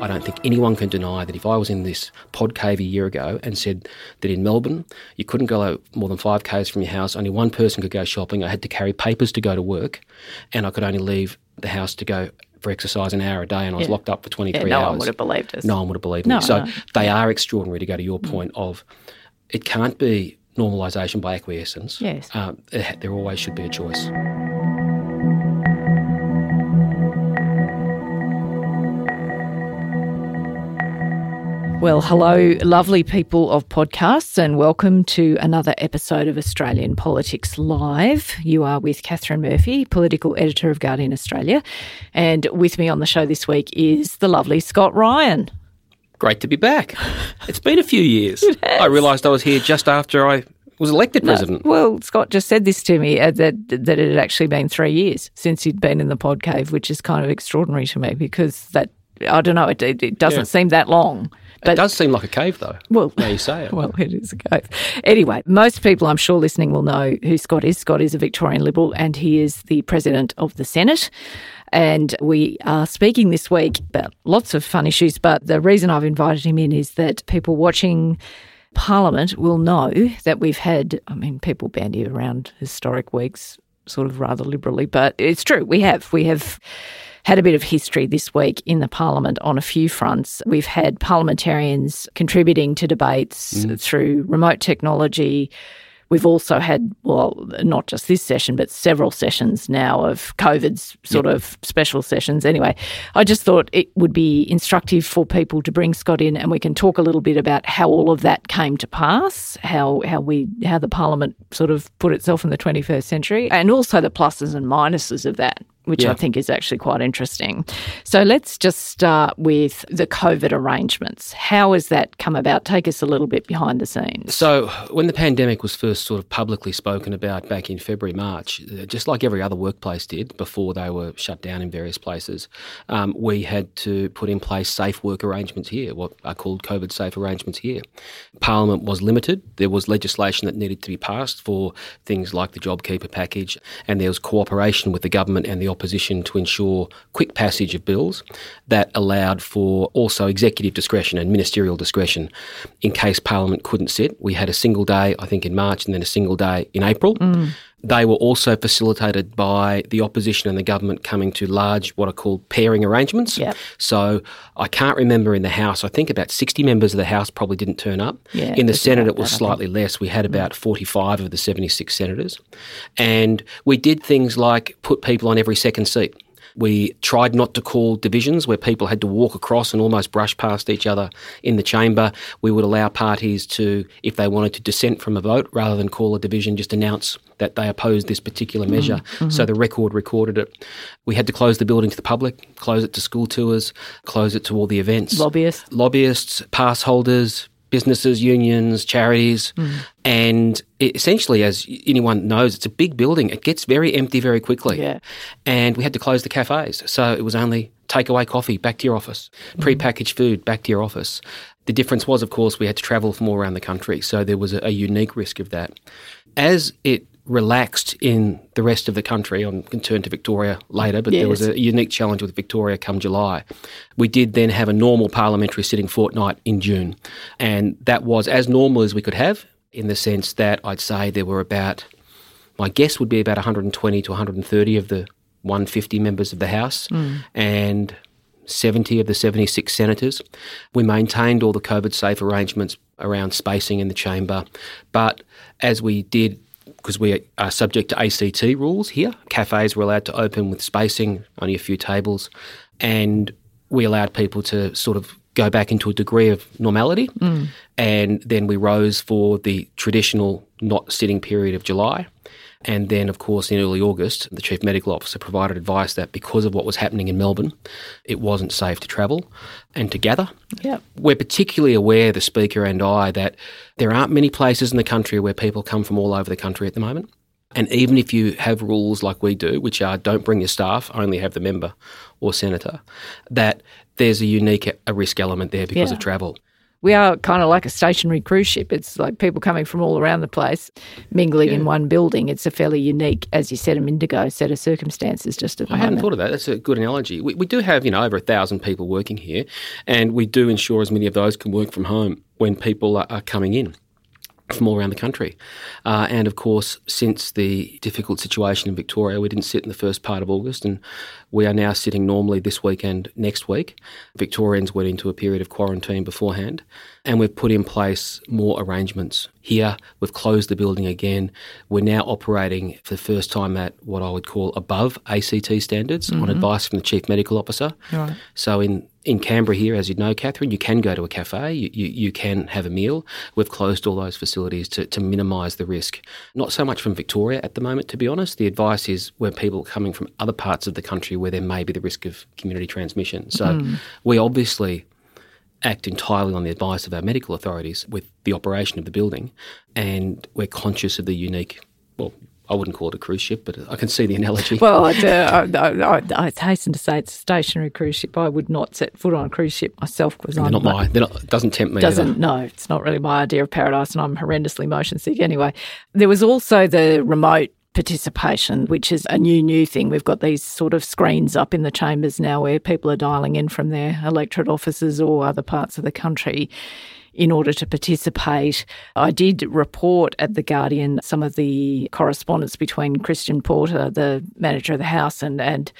I don't think anyone can deny that if I was in this pod cave a year ago and said that in Melbourne you couldn't go more than five k's from your house, only one person could go shopping, I had to carry papers to go to work, and I could only leave the house to go for exercise an hour a day and I was Yeah. locked up for 23 Yeah, no hours. one would have believed us. No one would have believed No, me. So no. they are extraordinary to go to your point of it can't be normalisation by acquiescence. Yes. Um, there always should be a choice. Well, hello, lovely people of podcasts, and welcome to another episode of Australian Politics Live. You are with Katharine Murphy, political editor of Guardian Australia, and with me on the show this week is the lovely Scott Ryan. Great to be back. It's been a few years. I realised I was here just after I was elected president. Well, Scott just said this to me uh, that that it had actually been three years since he'd been in the pod cave, which is kind of extraordinary to me because that I don't know, it, it, it doesn't Yeah. seem that long. It does seem like a cave, though. Well, now you say it. Well, it is a cave. Anyway, most people I'm sure listening will know who Scott is. Scott is a Victorian Liberal and he is the President of the Senate. And we are speaking this week about lots of fun issues, but the reason I've invited him in is that people watching Parliament will know that we've had, I mean, people bandy around historic weeks sort of rather liberally, but it's true. We have. We have had a bit of history this week in the Parliament on a few fronts. We've had parliamentarians contributing to debates mm. through remote technology. We've also had, well, not just this session, but several sessions now of COVID's sort of special sessions. Anyway, I just thought it would be instructive for people to bring Scott in and we can talk a little bit about how all of that came to pass, how, how we, how the Parliament sort of put itself in the 21st century, and also the pluses and minuses of that which Yeah. I think is actually quite interesting. So let's just start with the COVID arrangements. How has that come about? Take us a little bit behind the scenes. So, when the pandemic was first sort of publicly spoken about back in February, March, uh, just like every other workplace did before they were shut down in various places, um, we had to put in place safe work arrangements here, what are called COVID safe arrangements here. Parliament was limited. There was legislation that needed to be passed for things like the JobKeeper package, and there was cooperation with the government and the opposition to ensure quick passage of bills that allowed for also executive discretion and ministerial discretion in case Parliament couldn't sit. We had a single day, I think, in March and then a single day in April. Mm. They were also facilitated by the opposition and the government coming to large, what are called pairing arrangements. Yep. So I can't remember in the House, I think about 60 members of the House probably didn't turn up. Yeah, in the Senate, it was that, slightly less. We had about 45 of the 76 senators. And we did things like put people on every second seat. We tried not to call divisions where people had to walk across and almost brush past each other in the chamber. We would allow parties to, if they wanted to dissent from a vote, rather than call a division, just announce that they opposed this particular mm-hmm. measure. Mm-hmm. So the record recorded it. We had to close the building to the public, close it to school tours, close it to all the events Lobbyists. lobbyists, pass holders, businesses, unions, charities. Mm. And it, essentially, as anyone knows, it's a big building. It gets very empty very quickly. Yeah. And we had to close the cafes. So it was only takeaway coffee back to your office, mm-hmm. pre-packaged food back to your office. The difference was, of course, we had to travel from all around the country. So there was a, a unique risk of that. As it relaxed in the rest of the country, going to turn to Victoria later, but there was a unique challenge with Victoria come July. We did then have a normal parliamentary sitting fortnight in June. And that was as normal as we could have in the sense that I'd say there were about, my guess would be about 120 to 130 of the 150 members of the House hmm. and 70 of the 76 senators. We maintained all the COVID safe arrangements around spacing in the chamber, but as we did because we are subject to ACT rules here. Cafes were allowed to open with spacing, only a few tables, and we allowed people to sort of go back into a degree of normality. Mm. And then we rose for the traditional not sitting period of July. And then, of course, in early August, the Chief Medical Officer provided advice that because of what was happening in Melbourne, it wasn't safe to travel and to gather. Yep. We're particularly aware, the Speaker and I, that there aren't many places in the country where people come from all over the country at the moment. And even if you have rules like we do, which are don't bring your staff, only have the member or senator, that there's a unique a risk element there because yeah. of travel we are kind of like a stationary cruise ship. It's like people coming from all around the place, mingling yeah. in one building. It's a fairly unique, as you said, a minute set of circumstances. Just at the I moment. hadn't thought of that. That's a good analogy. We, we do have, you know, over a thousand people working here, and we do ensure as many of those can work from home when people are, are coming in from all around the country. Uh, and of course, since the difficult situation in Victoria, we didn't sit in the first part of August, and we are now sitting normally this weekend next week. Victorians went into a period of quarantine beforehand, and we've put in place more arrangements. Here, we've closed the building again. We're now operating for the first time at what I would call above ACT standards mm-hmm. on advice from the Chief Medical Officer. Right. So, in in Canberra here, as you know, Katharine, you can go to a cafe, you, you, you, can have a meal. We've closed all those facilities to, to minimise the risk. Not so much from Victoria at the moment, to be honest. The advice is where people coming from other parts of the country where there may be the risk of community transmission. So mm. we obviously act entirely on the advice of our medical authorities with the operation of the building, and we're conscious of the unique, well, I wouldn't call it a cruise ship, but I can see the analogy. Well, uh, I, I, I, hasten to say it's a stationary cruise ship. I would not set foot on a cruise ship myself because I'm not my. Not, doesn't tempt me. Doesn't either. no. It's not really my idea of paradise, and I'm horrendously motion sick anyway. There was also the remote participation, which is a new, new thing. We've got these sort of screens up in the chambers now where people are dialing in from their electorate offices or other parts of the country in order to participate. I did report at The Guardian some of the correspondence between Christian Porter, the manager of the House, and, and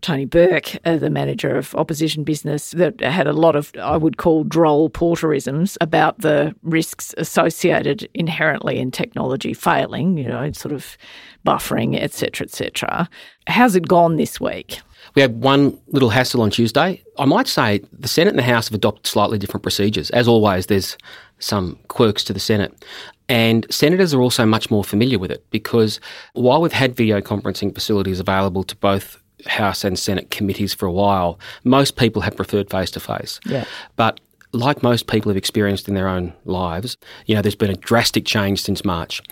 Tony Burke, uh, the manager of opposition business, that had a lot of, I would call, droll porterisms about the risks associated inherently in technology failing, you know, sort of buffering, etc., etc. How's it gone this week? We had one little hassle on Tuesday. I might say the Senate and the House have adopted slightly different procedures. As always, there's some quirks to the Senate. And senators are also much more familiar with it because while we've had video conferencing facilities available to both House and Senate committees for a while, most people have preferred face to face. But like most people have experienced in their own lives, you know, there's been a drastic change since March.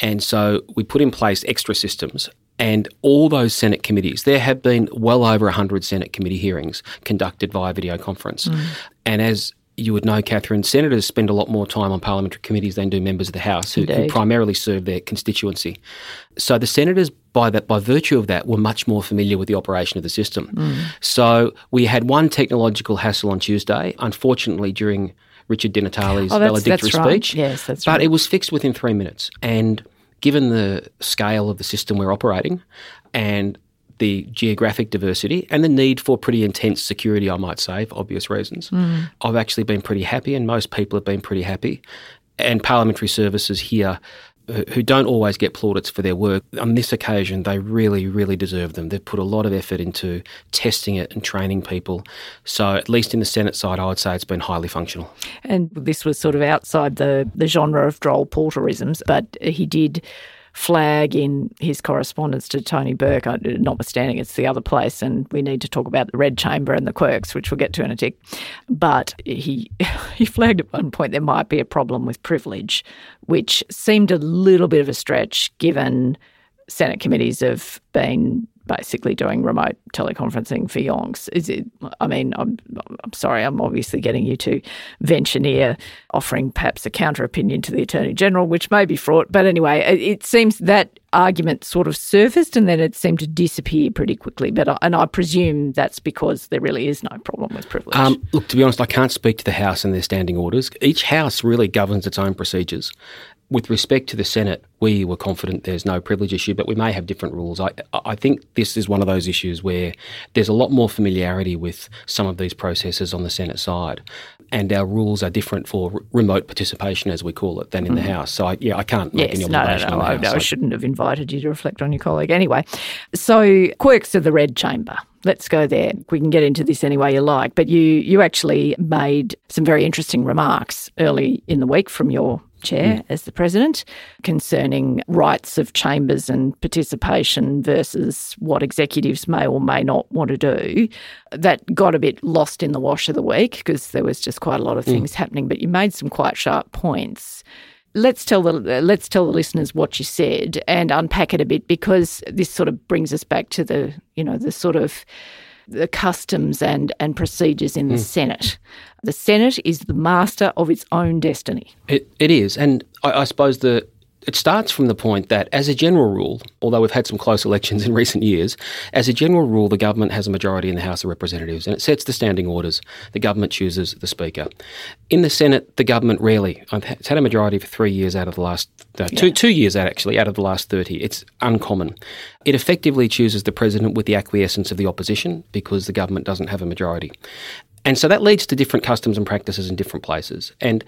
And so we put in place extra systems. And all those Senate committees, there have been well over 100 Senate committee hearings conducted via video conference. Mm. And as you would know, Katharine, senators spend a lot more time on parliamentary committees than do members of the House, who, who primarily serve their constituency. So the senators, by that, by virtue of that, were much more familiar with the operation of the system. Mm. So we had one technological hassle on Tuesday. Unfortunately, during Richard Di Natale's oh, valedictory that's right. speech, yes, that's but right. it was fixed within three minutes. And given the scale of the system we're operating, and the geographic diversity and the need for pretty intense security, I might say, for obvious reasons. Mm. I've actually been pretty happy, and most people have been pretty happy. And parliamentary services here who don't always get plaudits for their work, on this occasion, they really, really deserve them. They've put a lot of effort into testing it and training people. So, at least in the Senate side, I would say it's been highly functional. And this was sort of outside the, the genre of droll porterisms, but he did flag in his correspondence to Tony Burke, uh, notwithstanding it's the other place, and we need to talk about the Red Chamber and the quirks, which we'll get to in a tick. But he he flagged at one point there might be a problem with privilege, which seemed a little bit of a stretch given Senate committees have been basically doing remote teleconferencing for yonks. Is it? I mean, I'm, I'm sorry, I'm obviously getting you to venture near offering perhaps a counter opinion to the Attorney General, which may be fraught. But anyway, it, it seems that argument sort of surfaced and then it seemed to disappear pretty quickly. But I, and I presume that's because there really is no problem with privilege. Um, look, to be honest, I can't speak to the House and their standing orders. Each House really governs its own procedures. With respect to the Senate, we were confident there's no privilege issue, but we may have different rules. I, I think this is one of those issues where there's a lot more familiarity with some of these processes on the Senate side, and our rules are different for remote participation, as we call it, than in mm. the House. So, I, yeah, I can't make yes, any observation. No, no, no. I, I shouldn't have invited you to reflect on your colleague anyway. So, quirks of the Red Chamber let's go there. We can get into this any way you like. But you you actually made some very interesting remarks early in the week from your chair mm. as the president concerning rights of chambers and participation versus what executives may or may not want to do. That got a bit lost in the wash of the week because there was just quite a lot of mm. things mm. happening. But you made some quite sharp points let's tell the let's tell the listeners what you said and unpack it a bit because this sort of brings us back to the you know the sort of the customs and and procedures in the mm. Senate. The Senate is the master of its own destiny. It, it is, and I, I suppose the it starts from the point that, as a general rule, although we've had some close elections in recent years, as a general rule, the government has a majority in the House of Representatives and it sets the standing orders. The government chooses the Speaker. In the Senate, the government rarely, it's had a majority for three years out of the last, uh, yeah. two, two years out actually, out of the last 30. It's uncommon. It effectively chooses the President with the acquiescence of the opposition because the government doesn't have a majority. And so that leads to different customs and practices in different places. And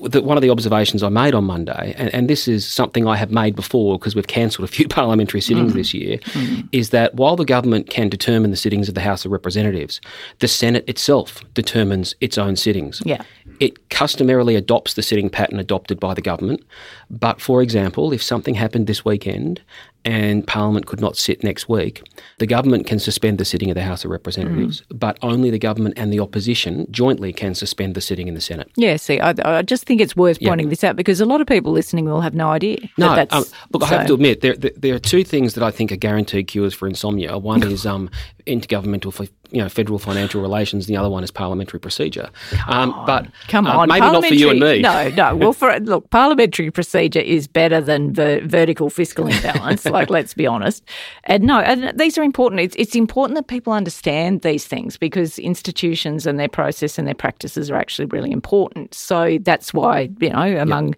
the, one of the observations I made on Monday, and, and this is something I have made before because we've cancelled a few parliamentary sittings mm. this year, mm. is that while the government can determine the sittings of the House of Representatives, the Senate itself determines its own sittings. Yeah. It customarily adopts the sitting pattern adopted by the government. But for example, if something happened this weekend and Parliament could not sit next week, the government can suspend the sitting of the House of Representatives, mm. but only the government and the opposition jointly can suspend the sitting in the Senate. Yeah, see, I, I just think it's worth pointing this out because a lot of people listening will have no idea. No, that um, look, so. I have to admit, there, there, there, are two things that I think are guaranteed cures for insomnia. One is um, intergovernmental you know federal financial relations. The other one is parliamentary procedure. Um, but come uh, on, maybe not for you and me. No, no. Well, for look, parliamentary procedure is better than the vertical fiscal imbalance. like, let's be honest. And no, and these are important. It's it's important that people understand these things because institutions and their process and their practices are actually really important. So that's why you know among. Yep.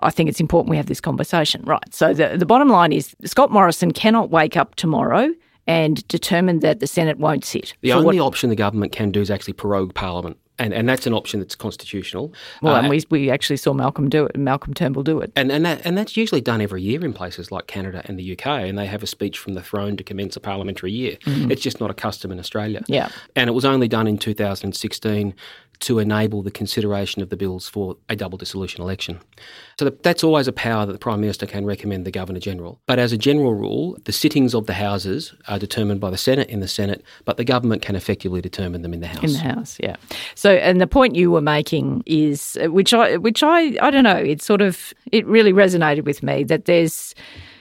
I think it's important we have this conversation. Right. So the, the bottom line is Scott Morrison cannot wake up tomorrow and determined that the Senate won't sit. The only what, option the government can do is actually prorogue Parliament. And, and that's an option that's constitutional. Well, uh, and we, we actually saw Malcolm do it. And Malcolm Turnbull do it. And and that and that's usually done every year in places like Canada and the UK, and they have a speech from the throne to commence a parliamentary year. Mm-hmm. It's just not a custom in Australia. Yeah. And it was only done in 2016 to enable the consideration of the bills for a double dissolution election. So that's always a power that the Prime Minister can recommend the Governor General. But as a general rule, the sittings of the Houses are determined by the Senate in the Senate, but the government can effectively determine them in the House. In the House, yeah. So, and the point you were making is, uh, which I, which I, I don't know, it sort of, it really resonated with me that there's,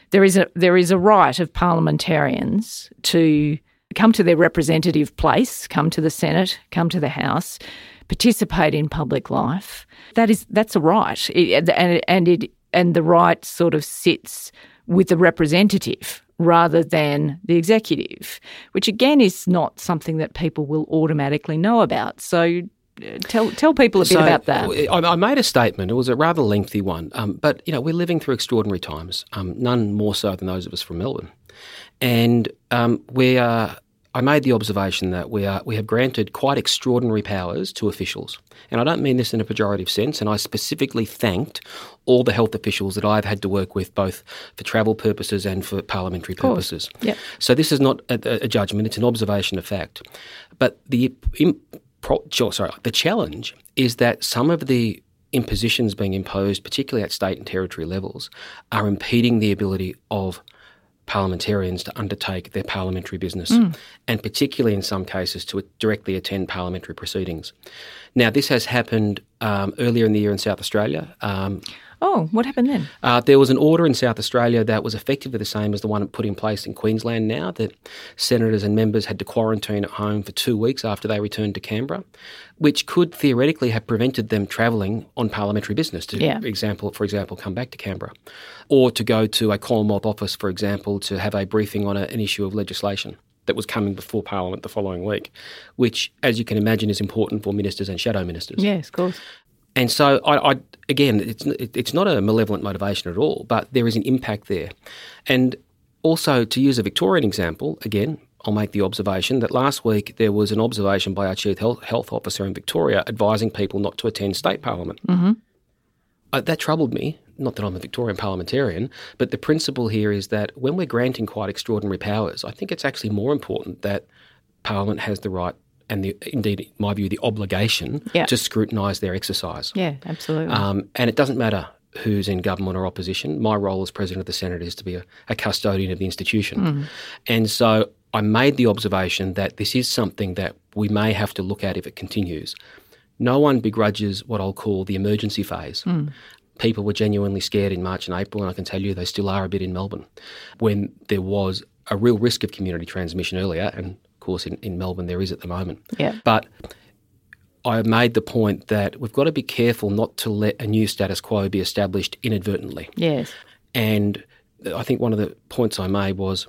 there is a, there is a right of parliamentarians to come to their representative place, come to the Senate, come to the House, participate in public life. That is that's a right, it, and and it and the right sort of sits with the representative rather than the executive, which again is not something that people will automatically know about. So uh, tell tell people a bit so, about that. I, made a statement. It was a rather lengthy one, um, but you know we're living through extraordinary times. Um, none more so than those of us from Melbourne, and um, we are I made the observation that we are we have granted quite extraordinary powers to officials, and I don't mean this in a pejorative sense. And I specifically thanked all the health officials that I've had to work with, both for travel purposes and for parliamentary purposes. Yep. So this is not a, a, judgment; it's an observation of fact. But the sorry, the challenge is that some of the impositions being imposed, particularly at state and territory levels, are impeding the ability of parliamentarians to undertake their parliamentary business, mm. and particularly in some cases to directly attend parliamentary proceedings. Now, this has happened um, earlier in the year in South Australia. Um, oh, what happened then? Uh, there was an order in South Australia that was effectively the same as the one put in place in Queensland now, that senators and members had to quarantine at home for two weeks after they returned to Canberra, which could theoretically have prevented them travelling on parliamentary business, to yeah. example, for example, come back to Canberra, or to go to a Commonwealth office, for example, to have a briefing on a, an issue of legislation that was coming before Parliament the following week, which, as you can imagine, is important for ministers and shadow ministers. Yes, of course. And so, I, I again, it's it's not a malevolent motivation at all, but there is an impact there. And also, to use a Victorian example, again, I'll make the observation that last week there was an observation by our Chief Health, health Officer in Victoria advising people not to attend state parliament. Mm-hmm. Uh, that troubled me. Not that I'm a Victorian parliamentarian, but the principle here is that when we're granting quite extraordinary powers, I think it's actually more important that Parliament has the right and the, indeed, in my view, the obligation Yeah. to scrutinise their exercise. Yeah, absolutely. Um, and it doesn't matter who's in government or opposition. My role as president of the Senate is to be a, a custodian of the institution. And so I made the observation that this is something that we may have to look at if it continues. No one begrudges what I'll call the emergency phase. People were genuinely scared in March and April, and I can tell you they still are a bit in Melbourne when there was a real risk of community transmission earlier. And course, in, in Melbourne, there is at the moment. Yeah. But I made the point that we've got to be careful not to let a new status quo be established inadvertently. yes. And I think one of the points I made was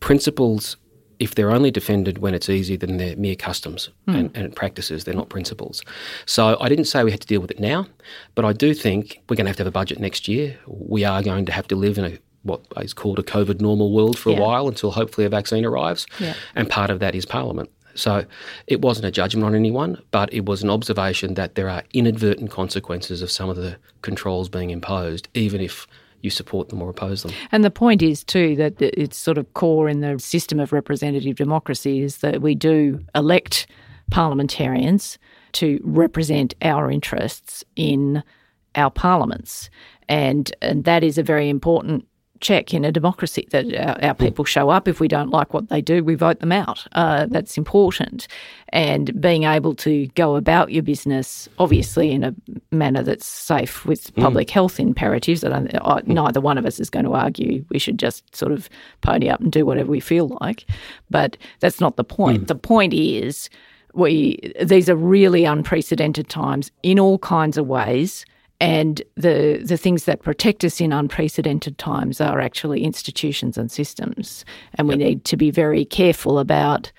principles, if they're only defended when it's easy, then they're mere customs hmm. and, and practices. They're not principles. So I didn't say we had to deal with it now, but I do think we're going to have to have a budget next year. We are going to have to live in a what is called a COVID normal world for Yeah. a while until hopefully a vaccine arrives. Yeah. And part of that is Parliament. So it wasn't a judgment on anyone, but it was an observation that there are inadvertent consequences of some of the controls being imposed, even if you support them or oppose them. And the point is, too, that it's sort of core in the system of representative democracy is that we do elect parliamentarians to represent our interests in our parliaments. And, and that is a very important check in a democracy that mm. our, our people show up. If we don't like what they do, we vote them out. Uh, that's important. And being able to go about your business, obviously, in a manner that's safe with mm. public health imperatives. I don't, I, mm. neither one of us is going to argue we should just sort of pony up and do whatever we feel like. But that's not the point. The point is, we these are really unprecedented times in all kinds of ways. And the the things that protect us in unprecedented times are actually institutions and systems. And we need to be very careful about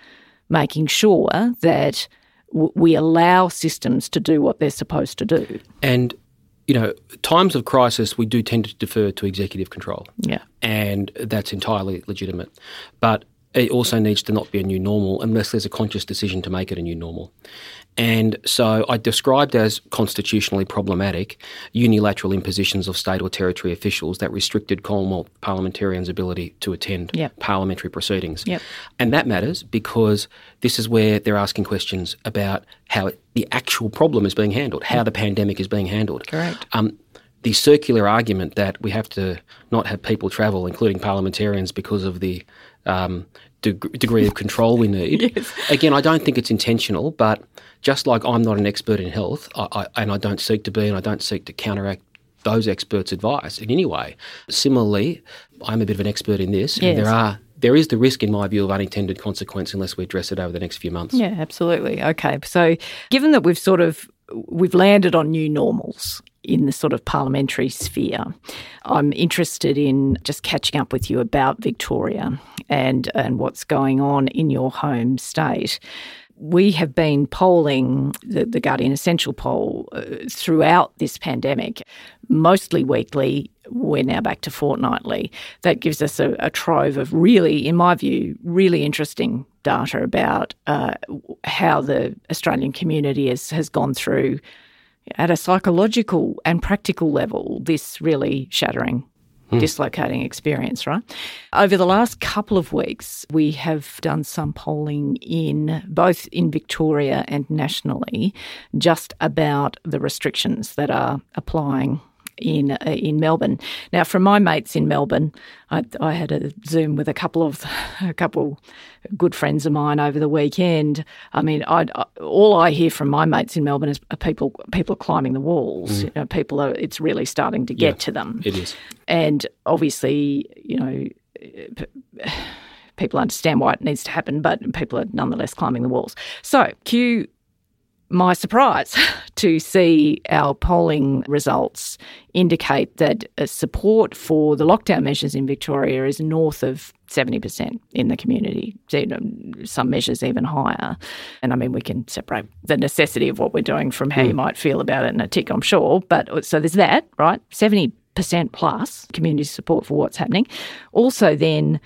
making sure that w- we allow systems to do what they're supposed to do. And, you know, times of crisis, we do tend to defer to executive control. Yeah. and that's entirely legitimate. But it also needs to not be a new normal unless there's a conscious decision to make it a new normal. And so I described as constitutionally problematic unilateral impositions of state or territory officials that restricted Commonwealth parliamentarians' ability to attend Yep. parliamentary proceedings. Yep. And that matters because this is where they're asking questions about how the actual problem is being handled, how the pandemic is being handled. Correct. Um, the circular argument that we have to not have people travel, including parliamentarians, because of the um, deg- degree of control we need. Again, I don't think it's intentional, but just like I'm not an expert in health, I, I, and I don't seek to be, and I don't seek to counteract those experts' advice in any way. Similarly, I'm a bit of an expert in this, Yes. and there are there is the risk, in my view, of unintended consequence unless we address it over the next few months. Yeah, absolutely. Okay. So, given that we've sort of we've landed on new normals in the sort of parliamentary sphere, I'm interested in just catching up with you about Victoria and and what's going on in your home state. We have been polling the, the Guardian Essential poll uh, throughout this pandemic, mostly weekly. We're now back to fortnightly. That gives us a, a trove of really, in my view, really interesting data about uh, how the Australian community has, has gone through at a psychological and practical level this really shattering hmm. dislocating experience, right? Over the last couple of weeks, we have done some polling in both in Victoria and nationally just about the restrictions that are applying in uh, in Melbourne. Now, from my mates in Melbourne, I, I had a Zoom with a couple of a couple good friends of mine over the weekend. I mean, I, I, all I hear from my mates in Melbourne is people people climbing the walls. You know, people are. It's really starting to get Yeah. to them. It is. And obviously, you know, people understand why it needs to happen, but people are nonetheless climbing the walls. So, Q, my surprise to see our polling results indicate that uh, support for the lockdown measures in Victoria is north of 70% in the community, some measures even higher. And I mean, we can separate the necessity of what we're doing from how you hmm. might feel about it in a tick, I'm sure. But uh, so there's that, right? 70% plus community support for what's happening. Also, then,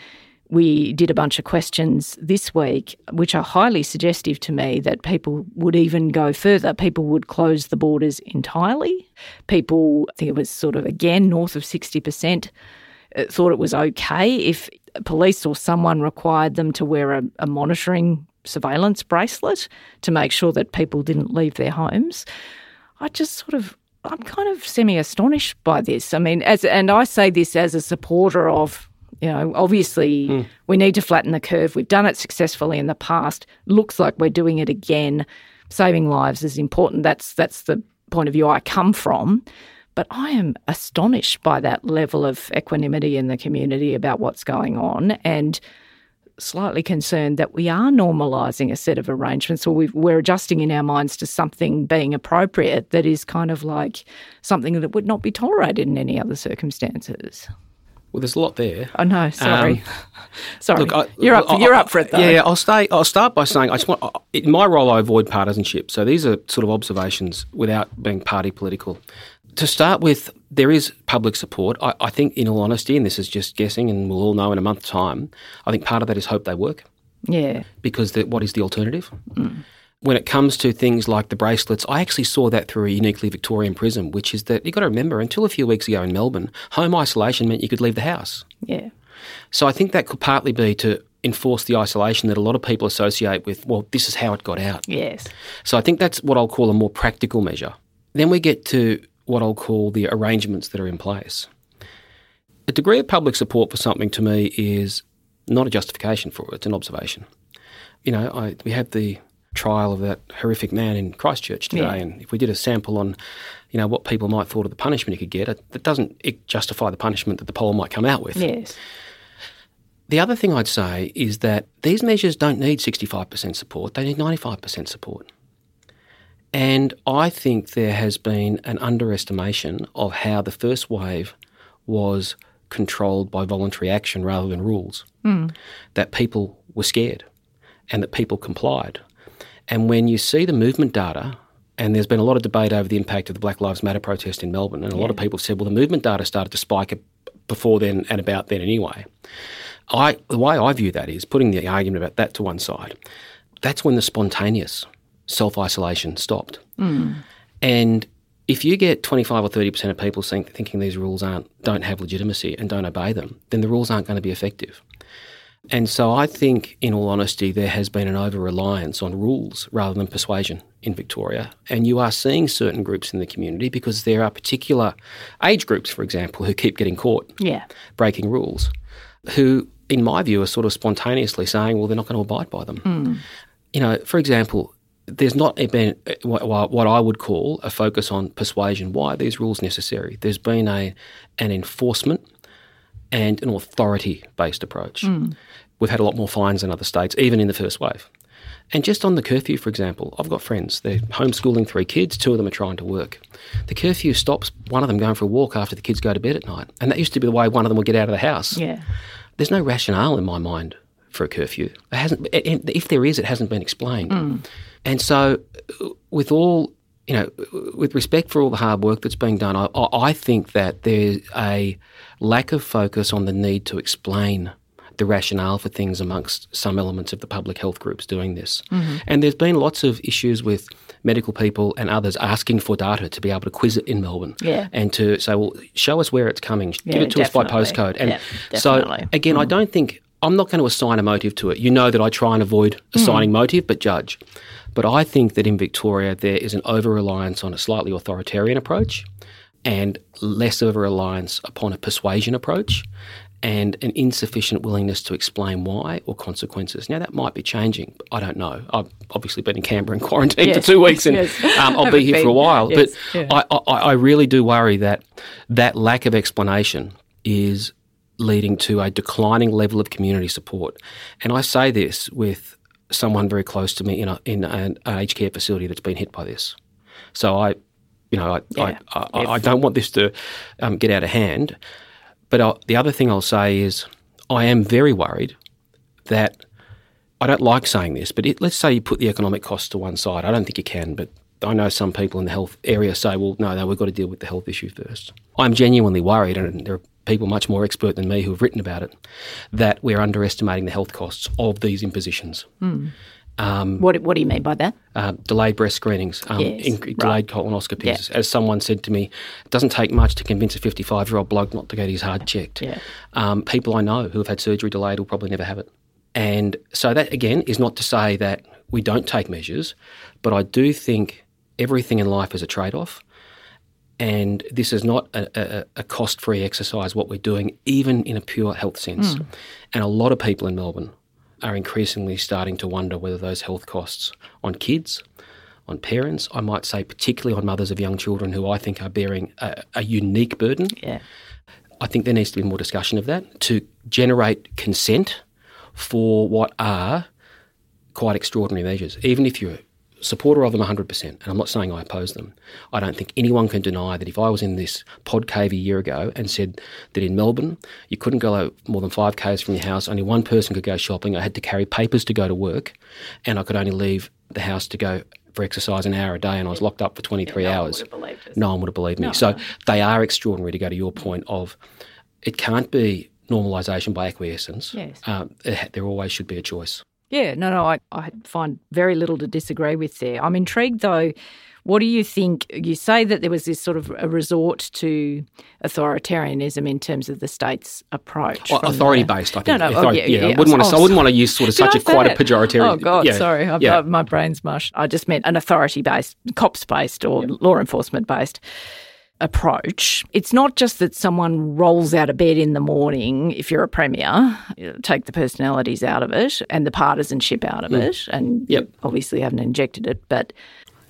we did a bunch of questions this week, which are highly suggestive to me that people would even go further. People would close the borders entirely. People, I think it was sort of again north of 60%, uh, thought it was okay if police or someone required them to wear a, a monitoring surveillance bracelet to make sure that people didn't leave their homes. I just sort of I'm kind of semi astonished by this. I mean, as and I say this as a supporter of you know, obviously, mm. we need to flatten the curve. We've done it successfully in the past. Looks like we're doing it again. Saving lives is important. That's that's the point of view I come from. But I am astonished by that level of equanimity in the community about what's going on, and slightly concerned that we are normalising a set of arrangements or we are adjusting in our minds to something being appropriate that is kind of like something that would not be tolerated in any other circumstances. Well, there's a lot there. Oh no, sorry, um, sorry. Look, I, you're up. I, you're up for it, though. Yeah, I'll stay. I'll start by saying I just want. In my role, I avoid partisanship. So these are sort of observations without being party political. To start with, there is public support. I, I think, in all honesty, and this is just guessing, and we'll all know in a month's time. I think part of that is hope they work. Yeah. Because the, what is the alternative? Mm when it comes to things like the bracelets, I actually saw that through a uniquely Victorian prism, which is that you've got to remember, until a few weeks ago in Melbourne, home isolation meant you could leave the house. Yeah. So I think that could partly be to enforce the isolation that a lot of people associate with, well, this is how it got out. Yes. So I think that's what I'll call a more practical measure. Then we get to what I'll call the arrangements that are in place. A degree of public support for something to me is not a justification for it, it's an observation. You know, I, we have the trial of that horrific man in Christchurch today, yeah. and if we did a sample on, you know, what people might thought of the punishment he could get, it, it doesn't it justify the punishment that the poll might come out with. Yes. The other thing I'd say is that these measures don't need 65% support; they need 95% support. And I think there has been an underestimation of how the first wave was controlled by voluntary action rather than rules. Mm. That people were scared and that people complied. And when you see the movement data, and there's been a lot of debate over the impact of the Black Lives Matter protest in Melbourne, and a yeah. lot of people said, well, the movement data started to spike before then and about then anyway. I, the way I view that is putting the argument about that to one side. That's when the spontaneous self isolation stopped. Mm. And if you get 25 or 30% of people think, thinking these rules aren't, don't have legitimacy and don't obey them, then the rules aren't going to be effective. And so I think, in all honesty, there has been an over reliance on rules rather than persuasion in Victoria. And you are seeing certain groups in the community because there are particular age groups, for example, who keep getting caught yeah. breaking rules, who, in my view, are sort of spontaneously saying, well, they're not going to abide by them. Mm. You know, for example, there's not been what I would call a focus on persuasion. Why are these rules necessary? There's been a an enforcement and an authority based approach. Mm. We've had a lot more fines in other states, even in the first wave. And just on the curfew, for example, I've got friends, they're homeschooling three kids, two of them are trying to work. The curfew stops one of them going for a walk after the kids go to bed at night. And that used to be the way one of them would get out of the house. Yeah. There's no rationale in my mind for a curfew. It hasn't, if there is, it hasn't been explained. Mm. And so, with all you know, with respect for all the hard work that's being done, I, I think that there's a lack of focus on the need to explain the rationale for things amongst some elements of the public health groups doing this. Mm-hmm. And there's been lots of issues with medical people and others asking for data to be able to quiz it in Melbourne yeah. and to say, well, show us where it's coming, yeah, give it to definitely. us by postcode. And yeah, so, again, mm. I don't think I'm not going to assign a motive to it. You know that I try and avoid assigning mm. motive, but judge. But I think that in Victoria there is an over reliance on a slightly authoritarian approach and less of a reliance upon a persuasion approach and an insufficient willingness to explain why or consequences. Now, that might be changing. I don't know. I've obviously been in Canberra in quarantine yes. for two weeks and yes. um, I'll be here been. for a while. Yes. But yeah. I, I, I really do worry that that lack of explanation is leading to a declining level of community support. And I say this with someone very close to me in, a, in an, an aged care facility that's been hit by this. So I, you know, I, Yeah. I, I, I don't want this to um, get out of hand. But i the other thing I'll say is I am very worried that I don't like saying this, but it, let's say you put the economic costs to one side. I don't think you can, but I know some people in the health area say, well, no, no, we've got to deal with the health issue first. I'm genuinely worried, and there are people much more expert than me who have written about it, that we're underestimating the health costs of these impositions. What, what do you mean by that? Uh, delayed breast screenings, um, Yes, in- right. delayed colonoscopies. As someone said to me, it doesn't take much to convince a 55 year old bloke not to get his heart checked. Yeah. Um, people I know who have had surgery delayed will probably never have it. And so that, again, is not to say that we don't take measures, but I do think everything in life is a trade off. And this is not a, a, a cost free exercise, what we're doing, even in a pure health sense. And a lot of people in Melbourne are increasingly starting to wonder whether those health costs on kids, on parents, I might say, particularly on mothers of young children who I think are bearing a, a unique burden. Yeah. I think there needs to be more discussion of that to generate consent for what are quite extraordinary measures. Even if you're supporter of them 100%, and I'm not saying I oppose them, I don't think anyone can deny that if I was in this pod cave a year ago and said that in Melbourne you couldn't go more than five k's from your house, only one person could go shopping, I had to carry papers to go to work, and I could only leave the house to go for exercise an hour a day, and I was locked up for 23 hours. No one would have believed me. so they are extraordinary to go to your point of it can't be normalisation by acquiescence. Yes. Um, there always should be a choice. Yeah, no, no, I, I find very little to disagree with there. I'm intrigued though. What do you think? You say that there was this sort of a resort to authoritarianism in terms of the state's approach. Well, from the- authority based, I think. No, no, oh, yeah, yeah, yeah, I wouldn't want to. oh, I wouldn't want to use sort of such I a quite that? a pejorative. Oh God, yeah, sorry, I've, yeah. uh, my brain's mush. I just meant an authority-based, cops-based, or law enforcement-based approach. It's not just that someone rolls out of bed in the morning. If you're a premier, you take the personalities out of it and the partisanship out of it, and Mm. Yep. obviously haven't injected it, but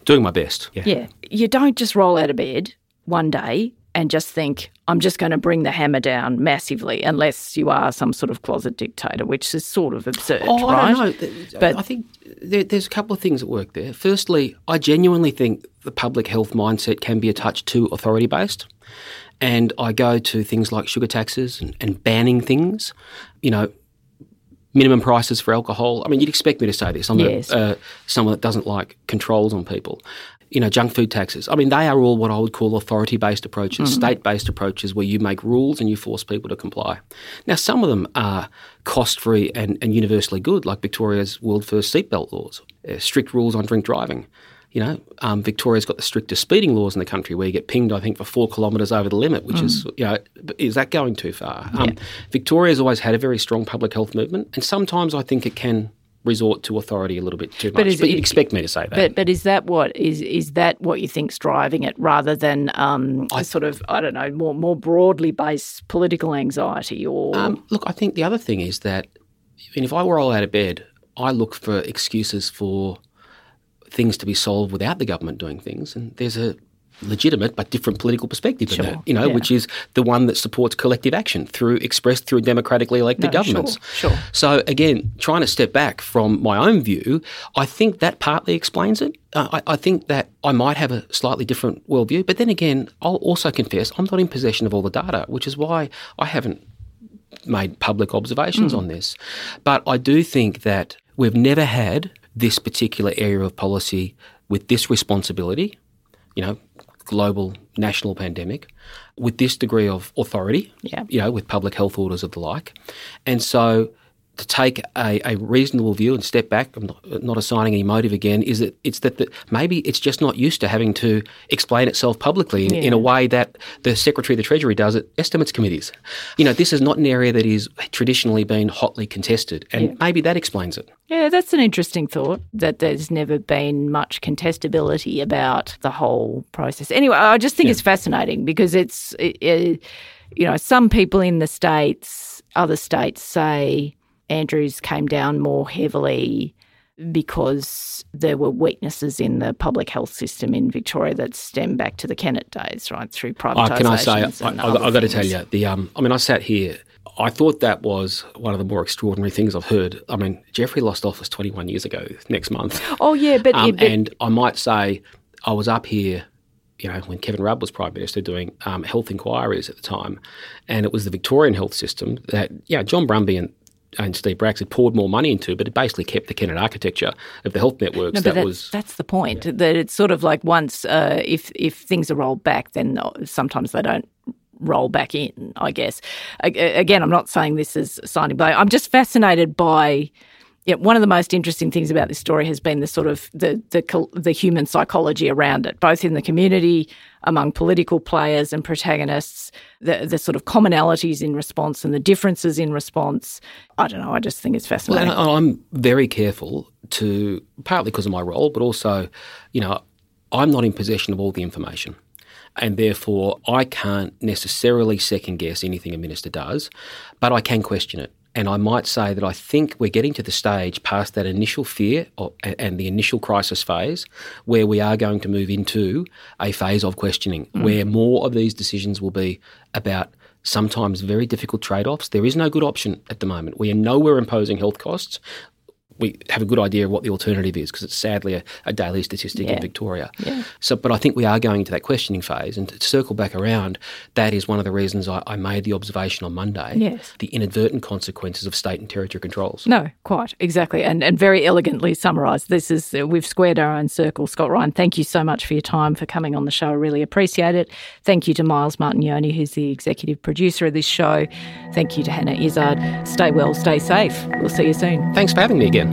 Doing my best. Yeah. yeah, you don't just roll out of bed one day and just think, I'm just going to bring the hammer down massively, unless you are some sort of closet dictator, which is sort of absurd, Oh, right? I don't know. But- I think there, there's a couple of things at work there. Firstly, I genuinely think the public health mindset can be a touch too authority based. And I go to things like sugar taxes and, and banning things, you know, minimum prices for alcohol. I mean, you'd expect me to say this. I'm a- Yes. uh, someone that doesn't like controls on people. You know, junk food taxes. I mean, they are all what I would call authority based approaches, state based approaches where you make rules and you force people to comply. Now, some of them are cost free and, and universally good, like Victoria's world first seatbelt laws, uh, strict rules on drink driving. You know, um, Victoria's got the strictest speeding laws in the country where you get pinged, I think, for four kilometres over the limit, which is, you know, is that going too far? Um, Victoria's always had a very strong public health movement, and sometimes I think it can resort to authority a little bit too much. But But, you'd expect me to say that. But but is that what is is that what you think's driving it, rather than um, sort of I don't know more more broadly based political anxiety or Um, look, I think the other thing is that I mean, if I roll out of bed, I look for excuses for things to be solved without the government doing things, and there's a legitimate but different political perspective Sure, that, you know, yeah. which is the one that supports collective action through expressed through democratically elected No, governments. sure. So again, trying to step back from my own view, I think that partly explains it. Uh, I, I think that I might have a slightly different worldview, but then again, I'll also confess I'm not in possession of all the data, which is why I haven't made public observations on this. But I do think that we've never had this particular area of policy with this responsibility, you know, global national pandemic, with this degree of authority, Yeah. you know, with public health orders of the like. And so to take a, a reasonable view and step back, I'm not, not assigning any motive again, is that it's that the, maybe it's just not used to having to explain itself publicly in, in a way that the Secretary of the Treasury does at estimates committees. You know, this is not an area that is traditionally been hotly contested, and maybe that explains it. Yeah, that's an interesting thought that there's never been much contestability about the whole process. Anyway, I just think it's fascinating because it's, it, it- you know, some people in the states, other states say Andrews came down more heavily because there were weaknesses in the public health system in Victoria that stem back to the Kennett days, right, through Oh, privatisation. can I say, I, I, I've got to tell you, the um, I mean, I sat here I thought that was one of the more extraordinary things I've heard. I mean, Jeffrey lost office 21 years ago next month. Oh, yeah, but, Um, yeah, but and I might say I was up here, you know, when Kevin Rudd was Prime Minister doing um, health inquiries at the time, and it was the Victorian health system that, yeah, John Brumby and and Steve had poured more money into, but it basically kept the Kennett architecture of the health networks. No, that but that's, was that's the point. That it's sort of like once uh, if if things are rolled back, then sometimes they don't roll back in. I guess. Again, I'm not saying this is signing blame. I'm just fascinated by. Yeah, one of the most interesting things about this story has been the sort of the the the human psychology around it, both in the community, among political players and protagonists, the the sort of commonalities in response and the differences in response. I don't know. I just think it's Well, fascinating. and I- I'm very careful to, partly because of my role, but also, you know, I'm not in possession of all the information. And therefore, I can't necessarily second guess anything a minister does, but I can question it. And I might say that I think we're getting to the stage past that initial fear or, and the initial crisis phase where we are going to move into a phase of questioning hmm. where more of these decisions will be about sometimes very difficult trade offs. There is no good option at the moment. We are nowhere imposing health costs. We have a good idea of what the alternative is because it's sadly a, a daily statistic Yeah. in Victoria. Yeah. So, but I think we are going into that questioning phase. And to circle back around, that is one of the reasons I, I made the observation on Monday Yes. the inadvertent consequences of state and territory controls. No, quite exactly, and and very elegantly summarised. This is we've squared our own circle. Scott Ryan, thank you so much for your time for coming on the show. I really appreciate it. Thank you to Miles Martignoni, who's the executive producer of this show. Thank you to Hannah Izzard. Stay well, stay safe. We'll see you soon. Thanks for having me again.